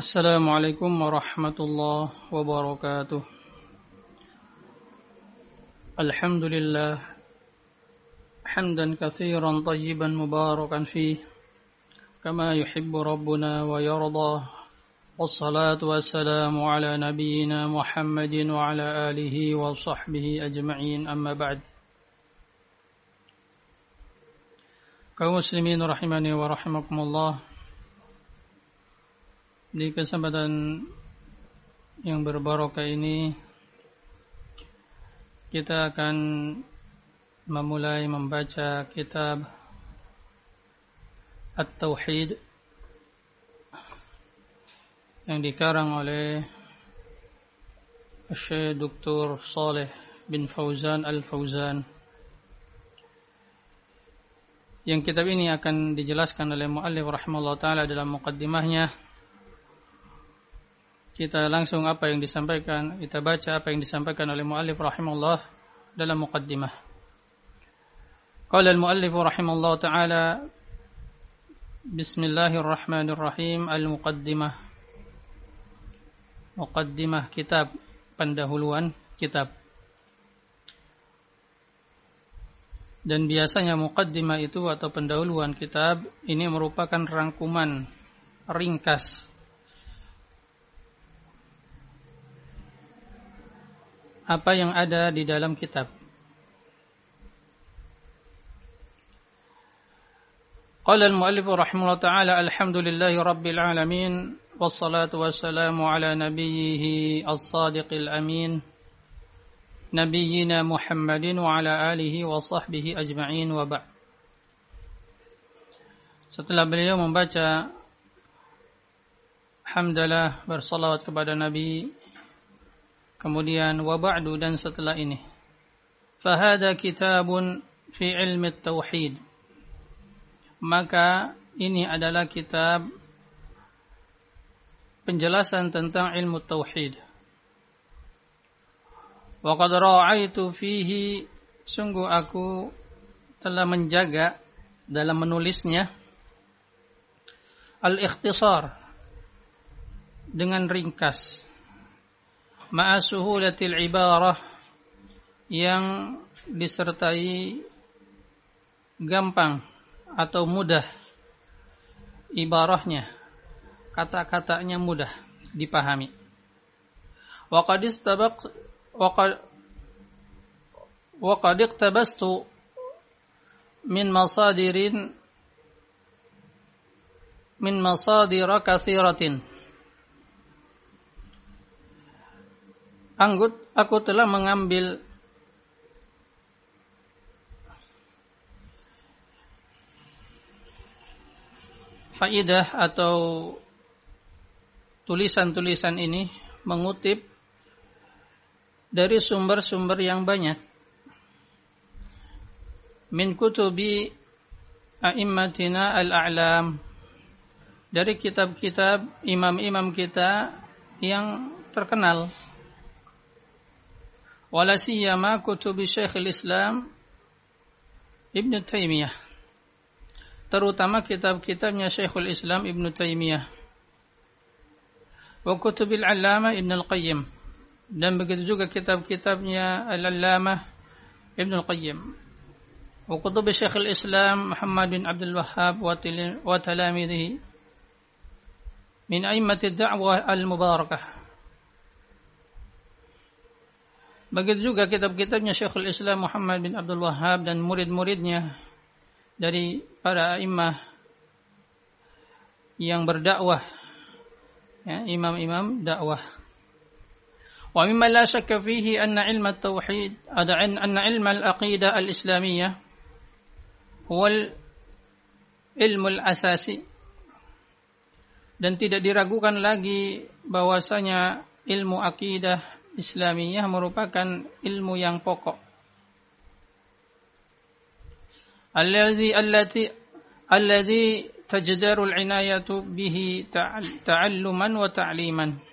السلام عليكم ورحمة الله وبركاته. الحمد لله. حمدا كثيرا طيبا مباركا فيه. كما يحب ربنا ويرضى. والصلاة والسلام على نبينا محمد وعلى آله وصحبه أجمعين. أما بعد. muslimin rahimani wa rahimakumullah di kesempatan yang berbarokah ini kita akan memulai membaca kitab At-Tauhid yang dikarang oleh Syekh Dr. Saleh bin Fauzan Al-Fauzan yang kitab ini akan dijelaskan oleh muallif rahimahullah taala dalam muqaddimahnya. Kita langsung apa yang disampaikan, kita baca apa yang disampaikan oleh muallif rahimahullah dalam muqaddimah. Qala al-muallif rahimahullah taala Bismillahirrahmanirrahim. Al-Muqaddimah. Muqaddimah kitab pendahuluan kitab. Dan biasanya muqaddimah itu atau pendahuluan kitab ini merupakan rangkuman ringkas apa yang ada di dalam kitab. قال المؤلف رحمه الله تعالى الحمد لله رب العالمين والصلاة والسلام على نبيه الصادق الأمين نبينا محمد وعلى آله وصحبه أجمعين وبعد Setelah beliau membaca Hamdalah bersalawat kepada Nabi Kemudian waba'du dan setelah ini. Fahada kitabun fi ilmi tauhid. Maka ini adalah kitab penjelasan tentang ilmu tauhid. Waqad ra'aitu fihi sungguh aku telah menjaga dalam menulisnya al-ikhtisar dengan ringkas ma'a suhulatil ibarah yang disertai gampang atau mudah ibarahnya kata-katanya mudah dipahami. Wa qad istabaq iqtabastu min masadirin min masadir katsiratin Anggut, aku telah mengambil faidah atau tulisan-tulisan ini mengutip dari sumber-sumber yang banyak. Min kutubi a'immatina al-a'lam. Dari kitab-kitab imam-imam kita yang terkenal. Wala siyama kutubi Syekhul Islam Ibn Taimiyah. Terutama kitab-kitabnya Syekhul Islam Ibn Taimiyah. Wa kutubil Allama Ibn Al-Qayyim dan begitu juga kitab-kitabnya Al-Allamah Ibn Al-Qayyim wa kutub Syekh Al-Islam Muhammad bin Abdul Wahhab wa talamidhi min a'immati da'wah al-mubarakah Begitu juga kitab-kitabnya Syekhul Islam Muhammad bin Abdul Wahhab dan murid-muridnya dari para imam yang berdakwah. Ya, imam-imam dakwah. Wa mimma la syakka fihi anna ilma at-tauhid, anna ilma al-aqidah al islamiyah huwa ilmu al-asasi dan tidak diragukan lagi bahwasanya ilmu akidah Islamiyah merupakan ilmu yang pokok. Alladhi allati alladhi tajdaru al-inayatu bihi ta'alluman wa ta'liman. Ta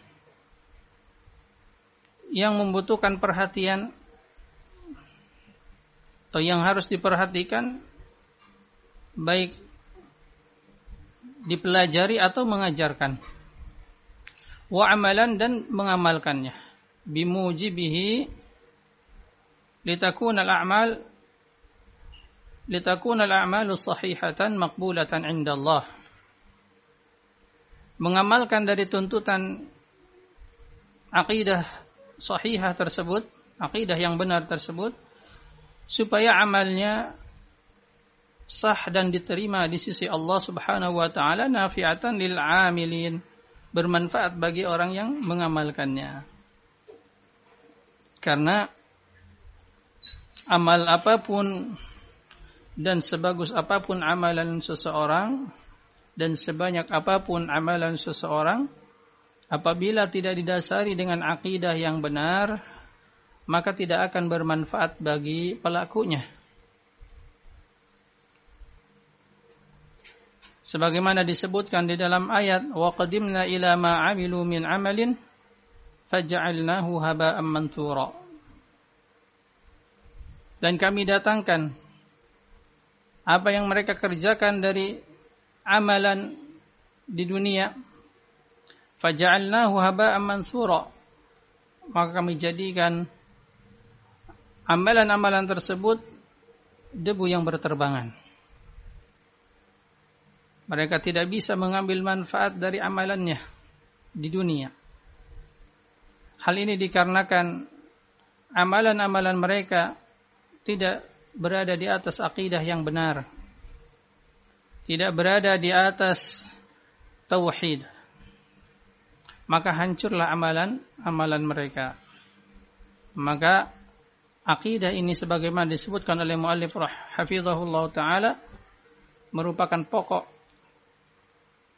yang membutuhkan perhatian atau yang harus diperhatikan baik dipelajari atau mengajarkan. wa amalan dan mengamalkannya bimujibihi litakuna al-a'mal litakuna al-a'malu sahihatan maqbulatan 'inda Allah mengamalkan dari tuntutan akidah sahihah tersebut akidah yang benar tersebut supaya amalnya sah dan diterima di sisi Allah Subhanahu wa taala nafi'atan lil 'amilin bermanfaat bagi orang yang mengamalkannya. Karena amal apa pun dan sebagus apa pun amalan seseorang dan sebanyak apa pun amalan seseorang apabila tidak didasari dengan akidah yang benar maka tidak akan bermanfaat bagi pelakunya. sebagaimana disebutkan di dalam ayat wa qadimna ila ma amilu min amalin faj'alnahu haba'an manthura dan kami datangkan apa yang mereka kerjakan dari amalan di dunia. Faj'alnahu haba'an manthura maka kami jadikan amalan-amalan tersebut debu yang berterbangan. Mereka tidak bisa mengambil manfaat dari amalannya di dunia. Hal ini dikarenakan amalan-amalan mereka tidak berada di atas akidah yang benar. Tidak berada di atas tauhid. Maka hancurlah amalan-amalan mereka. Maka akidah ini sebagaimana disebutkan oleh muallif hafizahullah taala merupakan pokok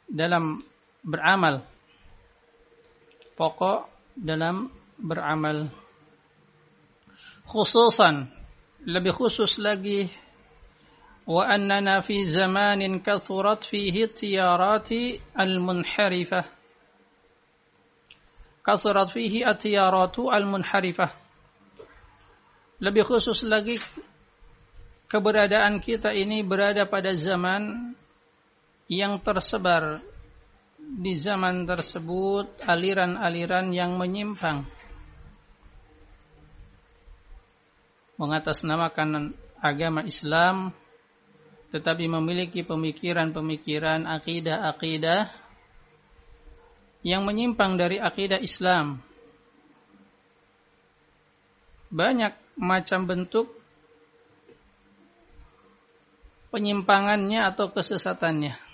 dalam beramal pokok dalam beramal. Khususan lebih khusus lagi zamanin kathurat fihi tiyarati al-munharifah. Kathurat fihi at-tiyaratu al-munharifah. Lebih khusus lagi keberadaan kita ini berada pada zaman yang tersebar di zaman tersebut aliran-aliran yang menyimpang. Mengatasnamakan agama Islam tetapi memiliki pemikiran-pemikiran akidah-akidah yang menyimpang dari akidah Islam. Banyak macam bentuk penyimpangannya atau kesesatannya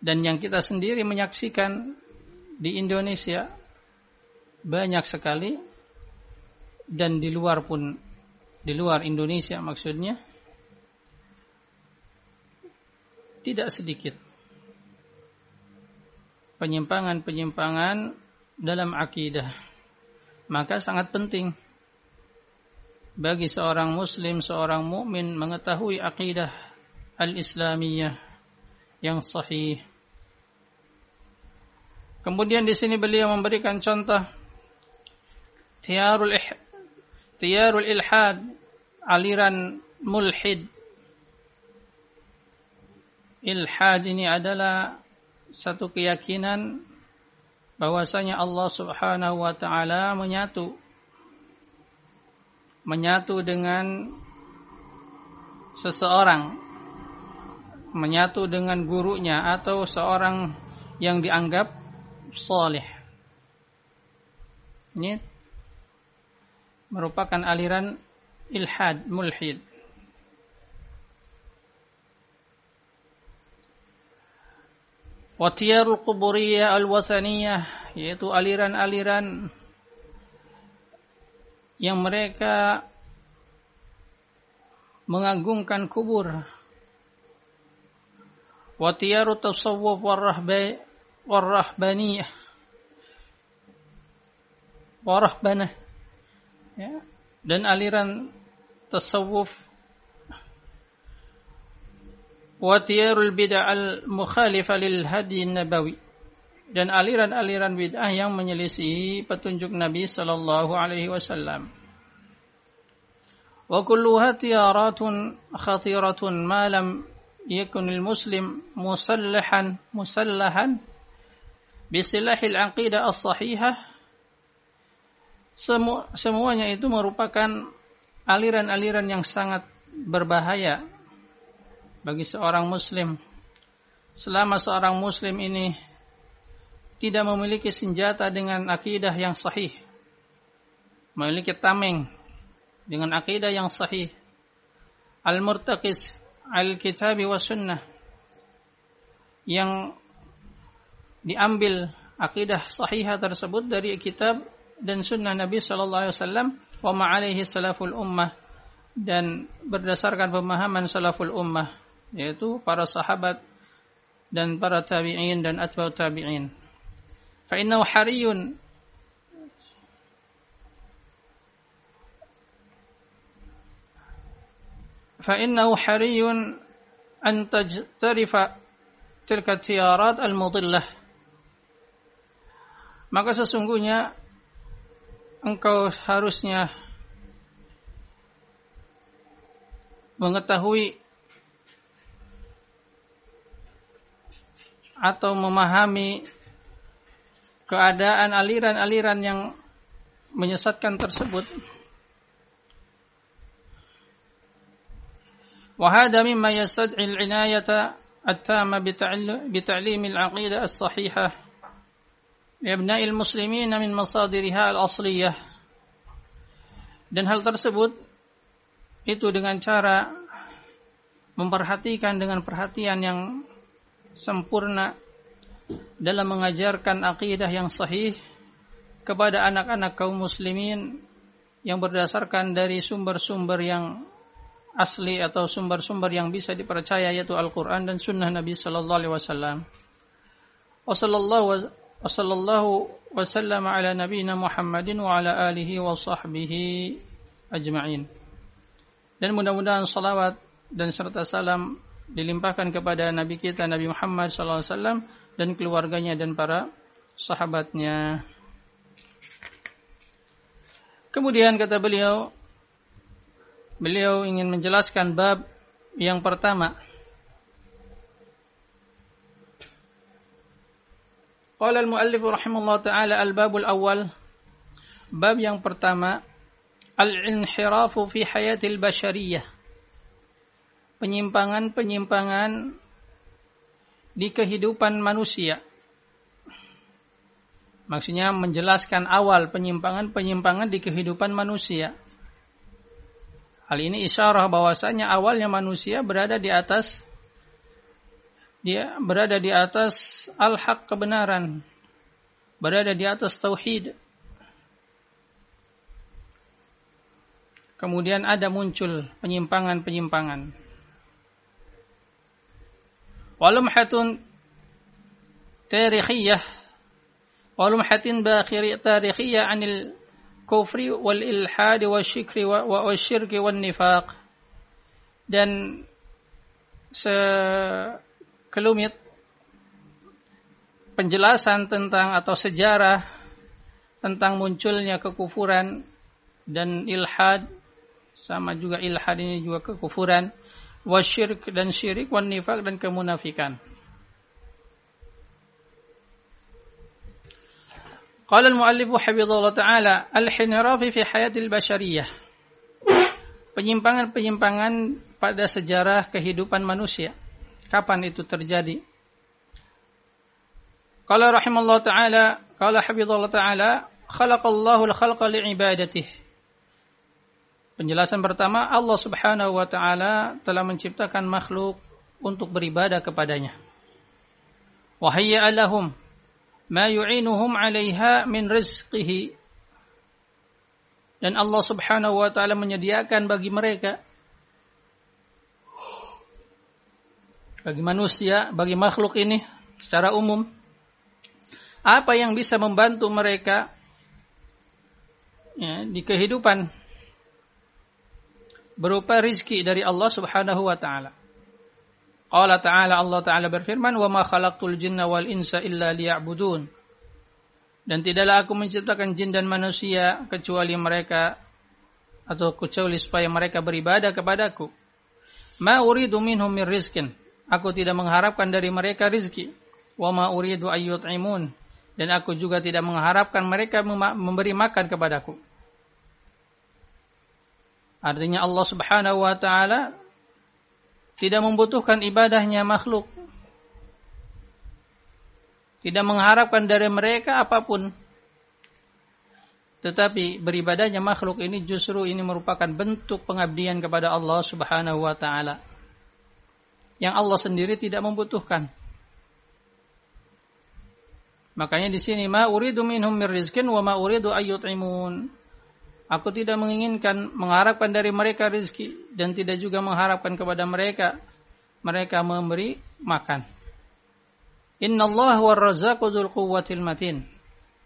dan yang kita sendiri menyaksikan di Indonesia banyak sekali. Dan di luar pun di luar Indonesia maksudnya tidak sedikit penyimpangan-penyimpangan dalam akidah. Maka sangat penting bagi seorang muslim seorang mukmin mengetahui akidah al-islamiyah yang sahih. Kemudian di sini beliau memberikan contoh tiarul ih, tiarul ilhad, aliran mulhid. Ilhad ini adalah satu keyakinan bahwasanya Allah Subhanahu wa taala menyatu menyatu dengan seseorang menyatu dengan gurunya atau seorang yang dianggap soleh. Ini merupakan aliran ilhad, mulhid. Watiyarul quburiyah al-wasaniyah yaitu aliran-aliran yang mereka mengagungkan kubur وتيار التصوف والرهبانية warahbanah ya, dan aliran tasawuf watiyarul bid'ah al mukhalifa lil hadi nabawi dan aliran-aliran bid'ah yang menyelisihi petunjuk Nabi sallallahu alaihi wasallam wa kulluha tiyaratun khatiratun ma lam yakunil muslim musallahan musallahan bisilahil aqidah as-sahihah. Semu semuanya itu merupakan aliran-aliran yang sangat berbahaya bagi seorang muslim. Selama seorang muslim ini tidak memiliki senjata dengan akidah yang sahih memiliki tameng dengan akidah yang sahih. Al-murtaqis al-kitab wa sunnah yang diambil akidah sahihah tersebut dari kitab dan sunnah Nabi Shallallahu Alaihi Wasallam wa ma'alaihi salaful ummah dan berdasarkan pemahaman salaful ummah yaitu para sahabat dan para tabi'in dan atba'ut tabi'in. Fa innahu hariyun فإنه حري أن تجترف تلك التيارات المضلة maka sesungguhnya engkau harusnya mengetahui atau memahami keadaan aliran-aliran yang menyesatkan tersebut وهذا مما يستدعي العناية التامة بتعليم العقيدة الصحيحة لأبناء المسلمين من مصادرها الأصلية dan hal tersebut itu dengan cara memperhatikan dengan perhatian yang sempurna dalam mengajarkan akidah yang sahih kepada anak-anak kaum muslimin yang berdasarkan dari sumber-sumber yang asli atau sumber-sumber yang bisa dipercaya yaitu Al-Quran dan Sunnah Nabi Sallallahu Alaihi Wasallam. Wassallallahu wasallam ala nabiyina Muhammadin wa ala alihi wa sahbihi ajma'in. Dan mudah-mudahan salawat dan serta salam dilimpahkan kepada Nabi kita Nabi Muhammad Sallallahu Alaihi Wasallam dan keluarganya dan para sahabatnya. Kemudian kata beliau, beliau ingin menjelaskan bab yang pertama. Qala al-muallif rahimahullah taala al-babul awal bab yang pertama al-inhirafu fi hayatil bashariyah. Penyimpangan-penyimpangan di kehidupan manusia. Maksudnya menjelaskan awal penyimpangan-penyimpangan di kehidupan manusia Hal ini isyarah bahwasanya awalnya manusia berada di atas dia berada di atas al-haq kebenaran, berada di atas tauhid. Kemudian ada muncul penyimpangan-penyimpangan. Walumhatun tarikhiyah walumhatin bakhiri tarikhiyah anil kufri wal ilhad wa syikri wa, wa, wa syirki wan nifaq dan sekelumit penjelasan tentang atau sejarah tentang munculnya kekufuran dan ilhad sama juga ilhad ini juga kekufuran wasyirk dan syirik wan nifaq dan kemunafikan Qala al-muallif hafizallahu taala al-hinirafi fi hayatil bashariyah. Penyimpangan-penyimpangan pada sejarah kehidupan manusia. Kapan itu terjadi? Qala rahimallahu taala, qala habidullah taala, khalaqallahu al-khalqa li'ibadatih. Penjelasan pertama, Allah Subhanahu wa taala telah menciptakan makhluk untuk beribadah kepadanya. Wahayya alahum ma yu'inuhum 'alaiha min rizqihi. Dan Allah Subhanahu wa taala menyediakan bagi mereka. Bagi manusia, bagi makhluk ini secara umum. Apa yang bisa membantu mereka? Ya, di kehidupan. Berupa rizki dari Allah Subhanahu wa taala. Qala ta'ala Allah Ta'ala berfirman, "Wa ma khalaqtul jinna wal insa illa liya'budun." Dan tidaklah aku menciptakan jin dan manusia kecuali mereka atau kecuali supaya mereka beribadah kepadaku. Ma uridu minhum min rizkin. Aku tidak mengharapkan dari mereka rizki. Wa ma uridu ayyut'imun. Dan aku juga tidak mengharapkan mereka memberi makan kepadaku. Artinya Allah Subhanahu wa taala tidak membutuhkan ibadahnya makhluk. Tidak mengharapkan dari mereka apa pun. Tetapi beribadahnya makhluk ini justru ini merupakan bentuk pengabdian kepada Allah Subhanahu wa taala. Yang Allah sendiri tidak membutuhkan. Makanya di sini ma uridu minhum mir rizkin wa ma uridu ayyut'imun. Aku tidak menginginkan mengharapkan dari mereka rizki dan tidak juga mengharapkan kepada mereka mereka memberi makan. Inna Allah wa razzaqu dzul quwwatil matin.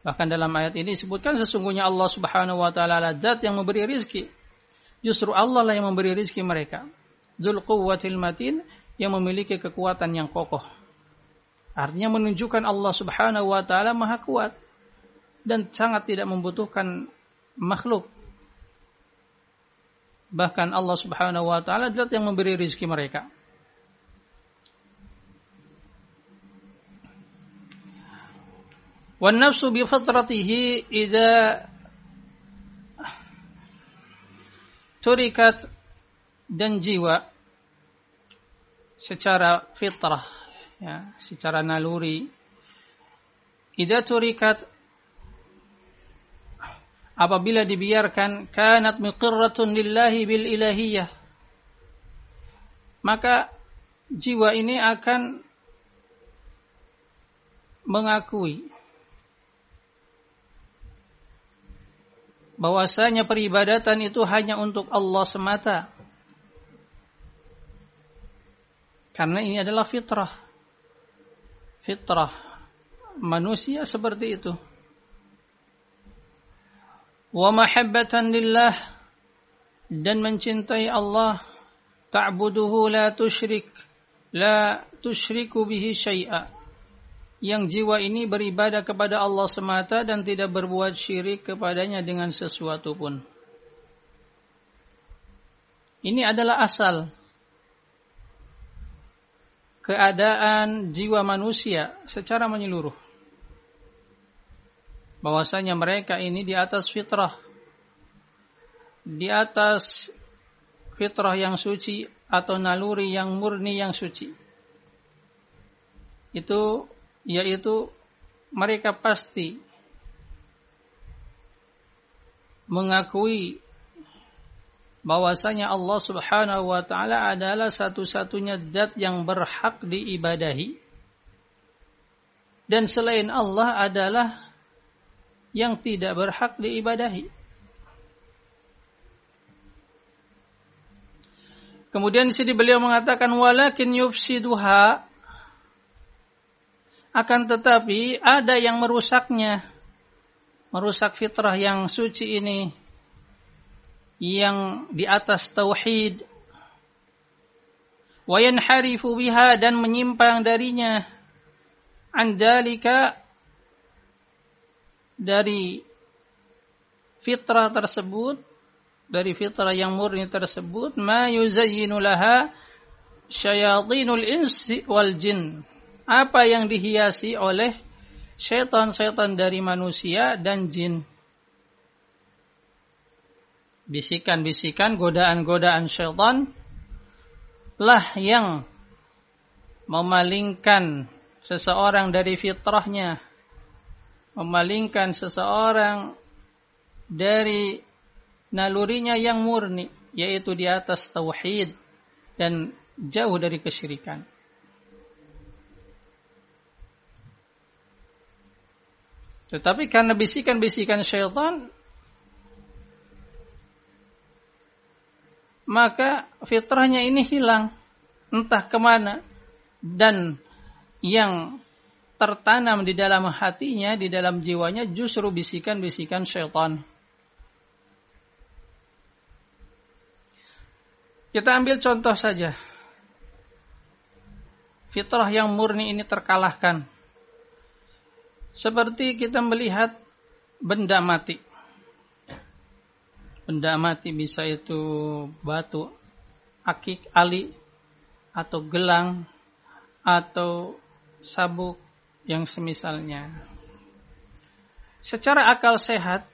Bahkan dalam ayat ini disebutkan sesungguhnya Allah Subhanahu wa taala zat yang memberi rizki. Justru Allah lah yang memberi rizki mereka. Dzul quwwatil matin yang memiliki kekuatan yang kokoh. Artinya menunjukkan Allah Subhanahu wa taala maha kuat dan sangat tidak membutuhkan makhluk. Bahkan Allah Subhanahu wa taala zat yang memberi rizki mereka. Wan nafsu bi fitratihi idza turikat dan jiwa secara fitrah ya, secara naluri idza turikat apabila dibiarkan kanat miqirratun lillahi bil ilahiyah maka jiwa ini akan mengakui bahwasanya peribadatan itu hanya untuk Allah semata. Karena ini adalah fitrah. Fitrah manusia seperti itu wa mahabbatan lillah. Dan mencintai Allah. Ta'buduhu la tusyrik la tusyriku bihi syai'a. Yang jiwa ini beribadah kepada Allah semata dan tidak berbuat syirik kepadanya dengan sesuatu pun. Ini adalah asal. Keadaan jiwa manusia secara menyeluruh bahwasanya mereka ini di atas fitrah. Di atas fitrah yang suci atau naluri yang murni yang suci. Itu yaitu mereka pasti mengakui bahwasanya Allah Subhanahu wa taala adalah satu-satunya zat yang berhak diibadahi. Dan selain Allah adalah yang tidak berhak diibadahi. Kemudian di sini beliau mengatakan walakin yufsiduha akan tetapi ada yang merusaknya. Merusak fitrah yang suci ini yang di atas tauhid wa yanharifu biha dan menyimpang darinya andalika dari fitrah tersebut dari fitrah yang murni tersebut ma yuzayyinu laha syayatinul insi wal jin. Apa yang dihiasi oleh syaitan-syaitan dari manusia dan jin. Bisikan-bisikan godaan-godaan syaitan lah yang memalingkan seseorang dari fitrahnya memalingkan seseorang dari nalurinya yang murni yaitu di atas tauhid dan jauh dari kesyirikan. Tetapi karena bisikan-bisikan syaitan maka fitrahnya ini hilang entah ke mana dan yang tertanam di dalam hatinya, di dalam jiwanya justru bisikan-bisikan syaitan. Kita ambil contoh saja. Fitrah yang murni ini terkalahkan. Seperti kita melihat benda mati. Benda mati bisa itu batu, akik, ali, atau gelang, atau sabuk yang semisalnya. Secara akal sehat,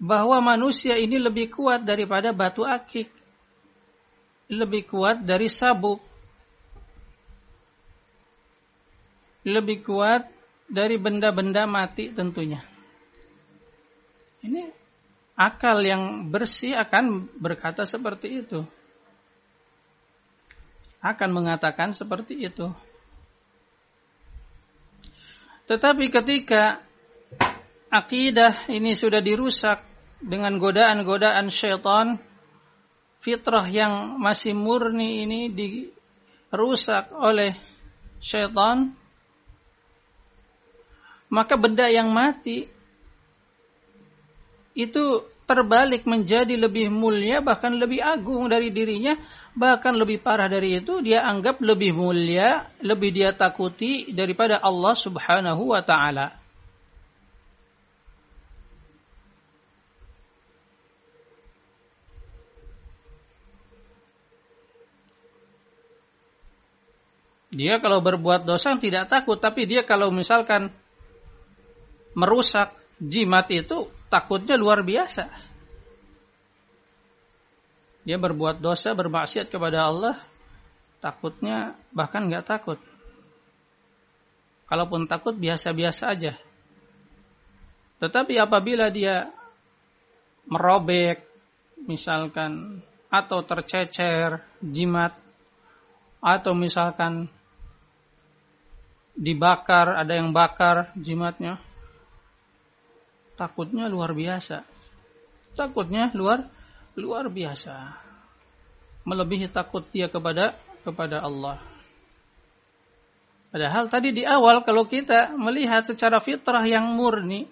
bahwa manusia ini lebih kuat daripada batu akik, lebih kuat dari sabuk, lebih kuat dari benda-benda mati tentunya. Ini akal yang bersih akan berkata seperti itu. Akan mengatakan seperti itu. Tetapi ketika akidah ini sudah dirusak dengan godaan-godaan syaitan, fitrah yang masih murni ini dirusak oleh syaitan, maka benda yang mati itu terbalik menjadi lebih mulia bahkan lebih agung dari dirinya bahkan lebih parah dari itu dia anggap lebih mulia lebih dia takuti daripada Allah Subhanahu wa taala. Dia kalau berbuat dosa tidak takut, tapi dia kalau misalkan merusak jimat itu takutnya luar biasa. Dia berbuat dosa, bermaksiat kepada Allah, takutnya bahkan nggak takut. Kalaupun takut biasa-biasa aja. Tetapi apabila dia merobek, misalkan, atau tercecer jimat, atau misalkan dibakar, ada yang bakar jimatnya. Takutnya luar biasa. Takutnya luar luar biasa. Melebihi takut dia kepada kepada Allah. Padahal tadi di awal kalau kita melihat secara fitrah yang murni,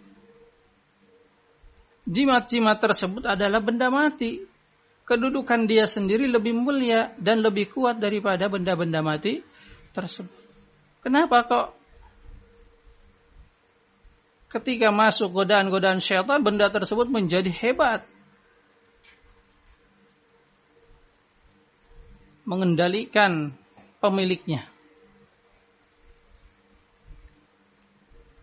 jimat-jimat tersebut adalah benda mati. Kedudukan dia sendiri lebih mulia dan lebih kuat daripada benda-benda mati tersebut. Kenapa kok ketika masuk godaan-godaan syaitan benda tersebut menjadi hebat? Mengendalikan pemiliknya.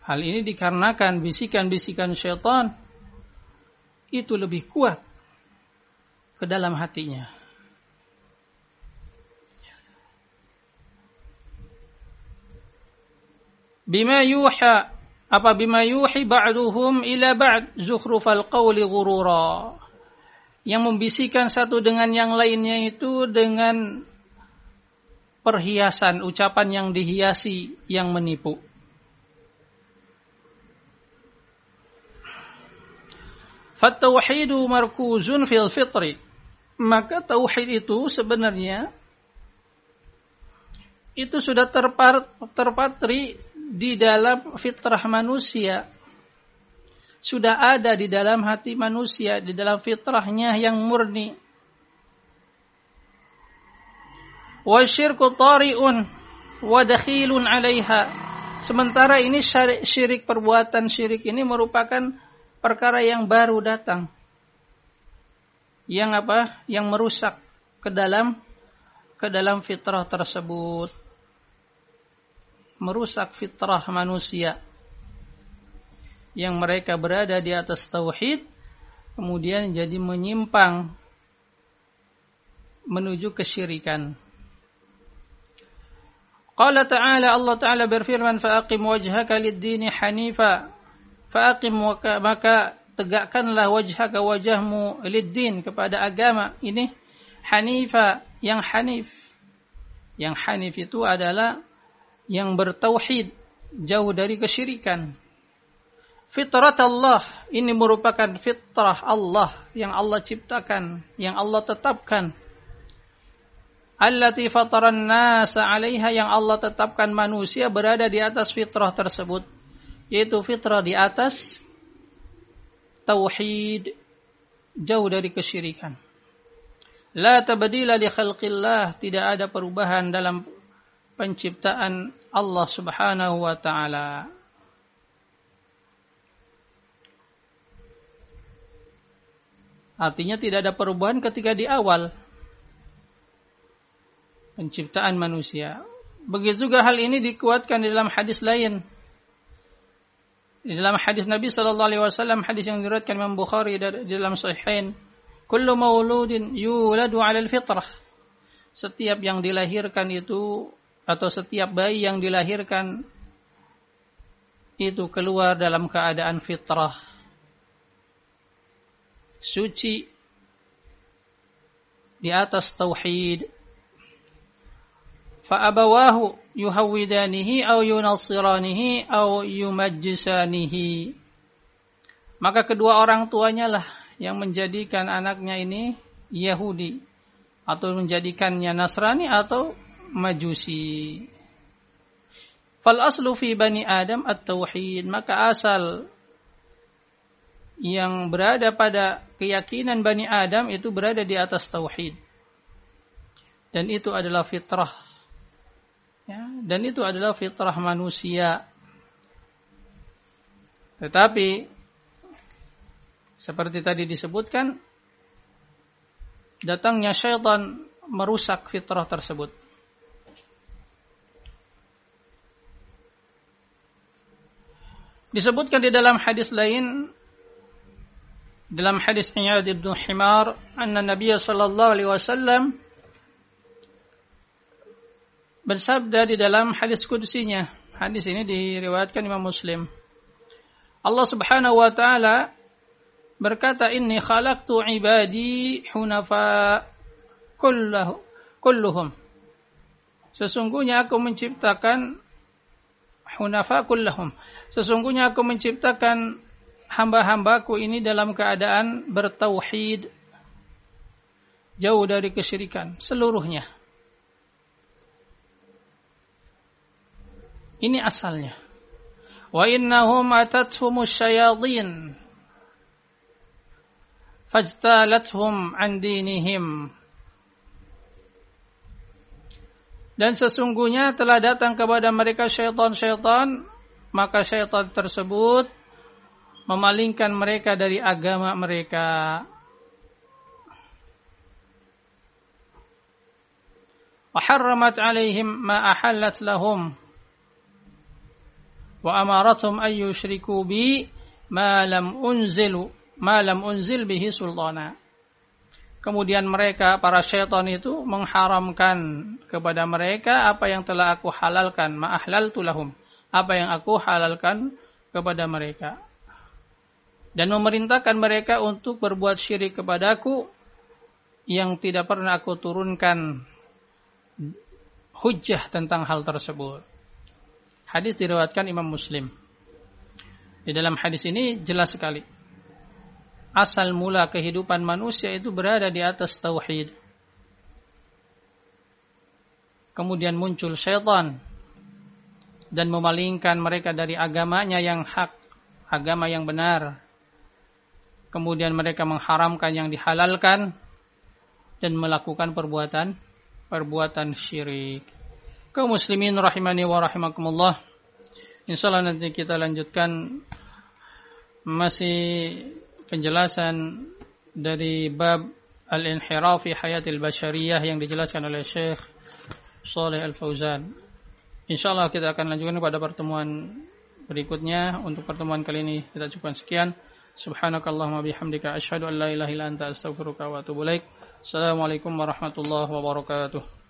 Hal ini dikarenakan bisikan-bisikan syaitan itu lebih kuat ke dalam hatinya. bima yuha apa bima yuhi ba'duhum ila ba'd? Zukhrufal qawli ghurura. Yang membisikkan satu dengan yang lainnya itu dengan perhiasan ucapan yang dihiasi yang menipu. Fattauhidu markuzun fil fitri. Maka tauhid itu sebenarnya itu sudah terpatri di dalam fitrah manusia. Sudah ada di dalam hati manusia, di dalam fitrahnya yang murni. Wa syirku tari'un wa dakhilun 'alaiha. Sementara ini syirik perbuatan syirik ini merupakan perkara yang baru datang. Yang apa? Yang merusak ke dalam ke dalam fitrah tersebut merusak fitrah manusia yang mereka berada di atas tauhid kemudian jadi menyimpang menuju kesyirikan. Qala ta'ala Allah Ta'ala berfirman fa'aqim wajhaka lid-dini hanifa fa'aqim maka tegakkanlah wajhaka wajahmu lid-din kepada agama ini hanifa yang hanif yang hanif itu adalah yang bertauhid jauh dari kesyirikan. Fitrat Allah ini merupakan fitrah Allah yang Allah ciptakan, yang Allah tetapkan. Allati fataran nasa 'alaiha yang Allah tetapkan manusia berada di atas fitrah tersebut, yaitu fitrah di atas tauhid jauh dari kesyirikan. La tabdila li khalqillah, tidak ada perubahan dalam penciptaan Allah Subhanahu wa taala. Artinya tidak ada perubahan ketika di awal. penciptaan manusia. Begitu juga hal ini dikuatkan di dalam hadis lain. Di dalam hadis Nabi sallallahu alaihi wasallam hadis yang diriwayatkan Imam Bukhari di dalam Sahihain, "Kullu mauludin yuladu 'ala al-fitrah." Setiap yang dilahirkan itu atau setiap bayi yang dilahirkan itu keluar dalam keadaan fitrah. Suci di atas tauhid. Fa abawahu yuhawidanihi au yunasiranihi au yumajjisanihi. Maka kedua orang tuanya lah yang menjadikan anaknya ini Yahudi atau menjadikannya Nasrani atau Majusi. Fal aslu fi bani Adam at-tauhid, maka asal yang berada pada keyakinan Bani Adam itu berada di atas tauhid. Dan itu adalah fitrah Ya, dan itu adalah fitrah manusia. Tetapi seperti tadi disebutkan datangnya syaitan merusak fitrah tersebut. Disebutkan di dalam hadis lain dalam hadis Iyad ibn Himar anna Nabi sallallahu alaihi wasallam bersabda di dalam hadis kudusinya. Hadis ini diriwayatkan Imam Muslim. Allah Subhanahu wa taala berkata inni khalaqtu ibadi hunafa kullahu kulluhum. Sesungguhnya aku menciptakan hunafa kullahum. Sesungguhnya aku menciptakan hamba-hambaku ini dalam keadaan bertauhid jauh dari kesyirikan seluruhnya. Ini asalnya. Wa innahum atathum syayadin fajtalathum an dinihim. Dan sesungguhnya telah datang kepada mereka syaitan-syaitan, maka syaitan tersebut memalingkan mereka dari agama mereka. وحرمت عليهم ما أحلت لهم wa amaratum ay yushriku bi ma lam unzilu ma lam unzil bihi sultana. Kemudian mereka para syaitan itu mengharamkan kepada mereka apa yang telah aku halalkan, ma'ahlal tulahum. Apa yang aku halalkan kepada mereka. Dan memerintahkan mereka untuk berbuat syirik kepadaku yang tidak pernah aku turunkan hujah tentang hal tersebut. Hadis diriwayatkan Imam Muslim. Di dalam hadis ini jelas sekali. Asal mula kehidupan manusia itu berada di atas tauhid. Kemudian muncul syaitan dan memalingkan mereka dari agamanya yang hak, agama yang benar. Kemudian mereka mengharamkan yang dihalalkan dan melakukan perbuatan perbuatan syirik kaum muslimin rahimani wa rahimakumullah. Insyaallah nanti kita lanjutkan masih penjelasan dari bab al-inhiraf fi hayatil bashariyah yang dijelaskan oleh Syekh Saleh Al-Fauzan. Insyaallah kita akan lanjutkan pada pertemuan berikutnya. Untuk pertemuan kali ini kita cukupkan sekian. Subhanakallahumma bihamdika asyhadu an la ilaha illa anta astaghfiruka wa atubu ilaik. Assalamualaikum warahmatullahi wabarakatuh.